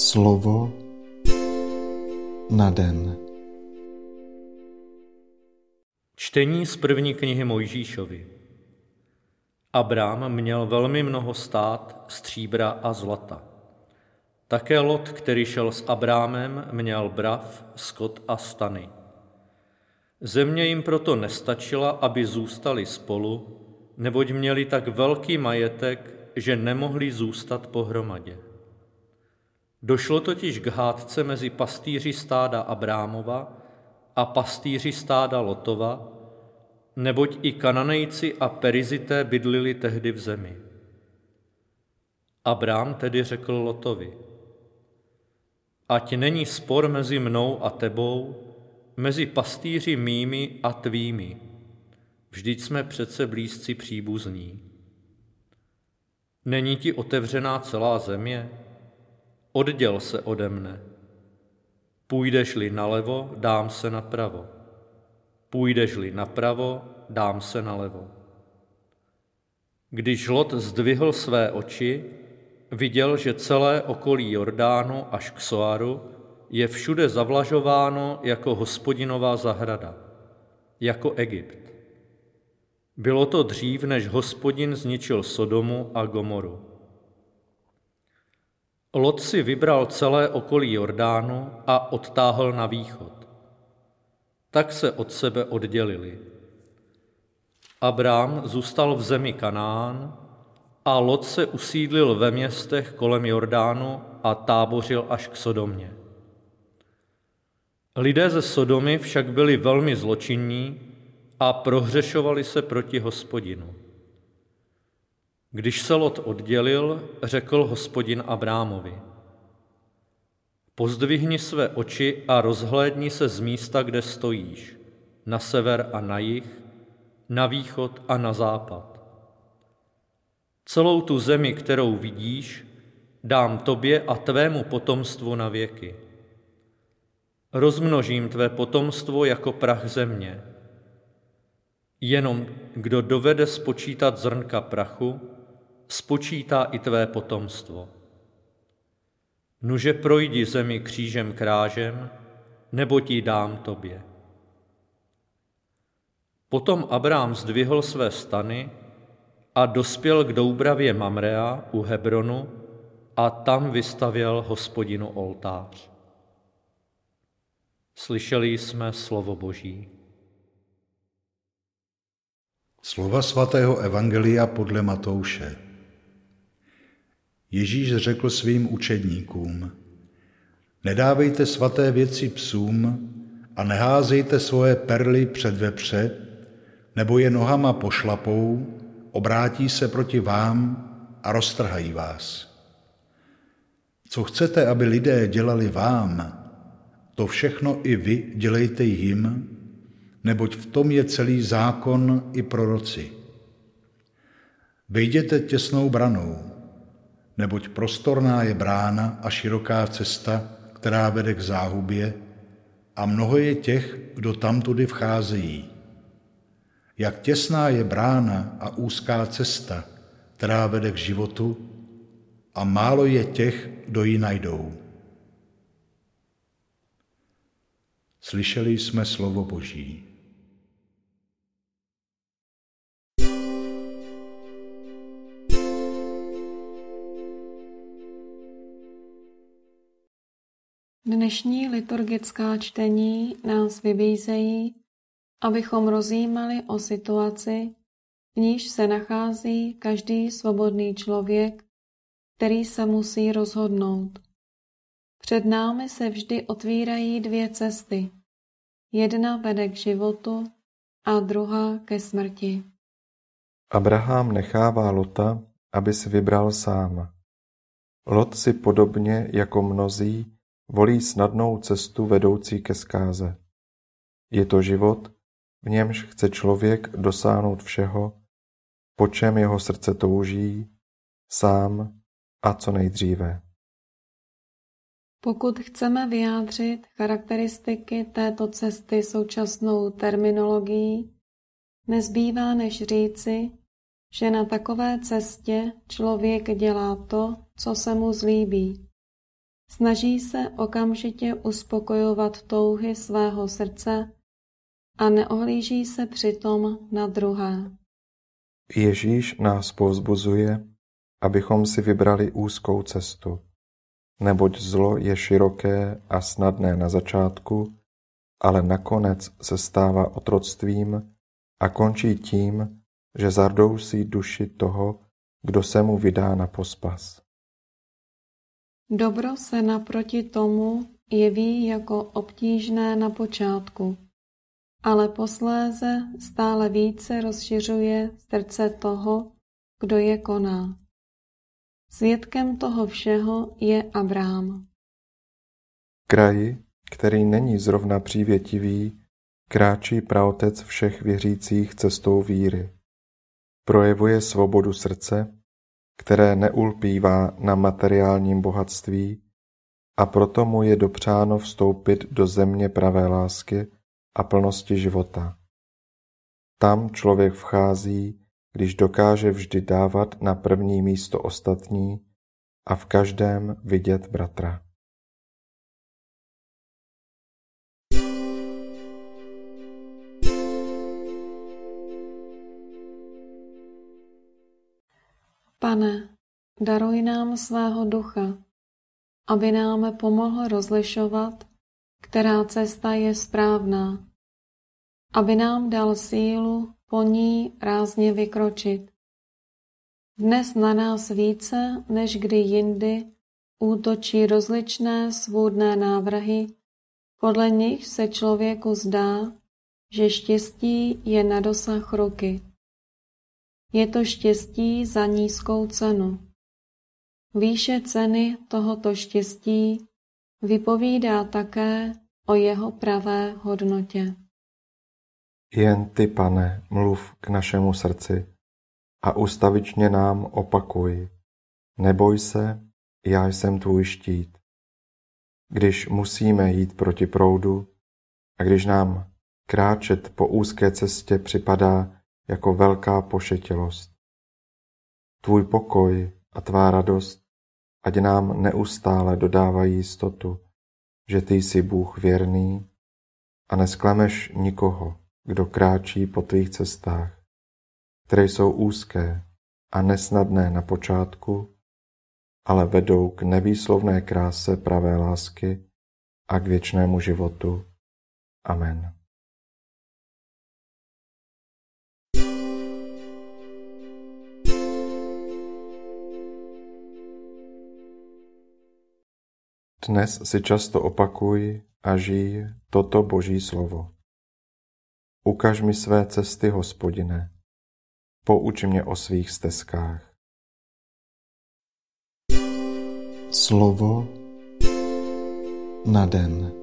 Slovo na den. Čtení z první knihy Mojžíšovi. Abrám měl velmi mnoho stát, stříbra a zlata. Také Lot, který šel s Abrámem, měl brav, skot a stany. Země jim proto nestačila, aby zůstali spolu, neboť měli tak velký majetek, že nemohli zůstat pohromadě. Došlo totiž k hádce mezi pastýři stáda Abrámova a pastýři stáda Lotova, neboť i Kananejci a Perizité bydlili tehdy v zemi. Abrám tedy řekl Lotovi, ať není spor mezi mnou a tebou, mezi pastýři mými a tvými. Vždyť jsme přece blízci příbuzní. Není ti otevřená celá země? Odděl se ode mne. Půjdeš-li nalevo, dám se napravo. Půjdeš-li napravo, dám se nalevo. Když Lot zdvihl své oči, viděl, že celé okolí Jordánu až k Soaru je všude zavlažováno jako hospodinová zahrada, jako Egypt. Bylo to dřív, než hospodin zničil Sodomu a Gomoru. Lot si vybral celé okolí Jordánu a odtáhl na východ. Tak se od sebe oddělili. Abrám zůstal v zemi Kanán a Lot se usídlil ve městech kolem Jordánu a tábořil až k Sodomě. Lidé ze Sodomy však byli velmi zločinní a prohřešovali se proti hospodinu. Když se Lot oddělil, řekl hospodin Abrámovi, pozdvihni své oči a rozhlédni se z místa, kde stojíš, na sever a na jih, na východ a na západ. Celou tu zemi, kterou vidíš, dám tobě a tvému potomstvu na věky. Rozmnožím tvé potomstvo jako prach země. Jenom kdo dovede spočítat zrnka prachu, spočítá i tvé potomstvo. Nuže projdi zemi křížem krážem, nebo ti dám tobě. Potom Abrám zdvihl své stany a dospěl k Doubravě Mamrea u Hebronu a tam vystavěl hospodinu oltář. Slyšeli jsme slovo Boží. Slova svatého Evangelia podle Matouše. Ježíš řekl svým učedníkům, nedávejte svaté věci psům a neházejte svoje perly před vepře, nebo je nohama pošlapou, obrátí se proti vám a roztrhají vás. Co chcete, aby lidé dělali vám, to všechno i vy dělejte jim, neboť v tom je celý zákon i proroci. Vejděte těsnou branou, neboť prostorná je brána a široká cesta, která vede k záhubě, a mnoho je těch, kdo tam tudy vcházejí. Jak těsná je brána a úzká cesta, která vede k životu, a málo je těch, kdo ji najdou. Slyšeli jsme slovo Boží. Dnešní liturgická čtení nás vybízejí, abychom rozjímali o situaci, v níž se nachází každý svobodný člověk, který se musí rozhodnout. Před námi se vždy otvírají dvě cesty. Jedna vede k životu a druhá ke smrti. Abraham nechává Lota, aby si vybral sám. Lot si podobně jako mnozí volí snadnou cestu vedoucí ke zkáze. Je to život, v němž chce člověk dosáhnout všeho, po čem jeho srdce touží, sám a co nejdříve. Pokud chceme vyjádřit charakteristiky této cesty současnou terminologií, nezbývá než říci, že na takové cestě člověk dělá to, co se mu zlíbí. Snaží se okamžitě uspokojovat touhy svého srdce a neohlíží se přitom na druhé. Ježíš nás povzbuzuje, abychom si vybrali úzkou cestu, neboť zlo je široké a snadné na začátku, ale nakonec se stává otroctvím a končí tím, že zardousí duši toho, kdo se mu vydá na pospas. Dobro se naproti tomu jeví jako obtížné na počátku, ale posléze stále více rozšiřuje srdce toho, kdo je koná. Svědkem toho všeho je Abrám. Kraji, který není zrovna přívětivý, kráčí praotec všech věřících cestou víry. Projevuje svobodu srdce, které neulpívá na materiálním bohatství a proto mu je dopřáno vstoupit do země pravé lásky a plnosti života. Tam člověk vchází, když dokáže vždy dávat na první místo ostatní a v každém vidět bratra. Pane, daruj nám svého ducha, aby nám pomohl rozlišovat, která cesta je správná, aby nám dal sílu po ní rázně vykročit. Dnes na nás více než kdy jindy útočí rozličné svůdné návrhy, podle nich se člověku zdá, že štěstí je na dosah ruky. Je to štěstí za nízkou cenu. Výše ceny tohoto štěstí vypovídá také o jeho pravé hodnotě. Jen ty, pane, mluv k našemu srdci a ustavičně nám opakuj. Neboj se, já jsem tvůj štít. Když musíme jít proti proudu a když nám kráčet po úzké cestě připadá jako velká pošetilost. Tvůj pokoj a tvá radost ať nám neustále dodávají jistotu, že ty jsi Bůh věrný a nesklameš nikoho, kdo kráčí po tvých cestách, které jsou úzké a nesnadné na počátku, ale vedou k nevýslovné kráse pravé lásky a k věčnému životu. Amen. Dnes si často opakuj a žij toto Boží slovo. Ukaž mi své cesty, hospodine. Pouč mě o svých stezkách. Slovo na den.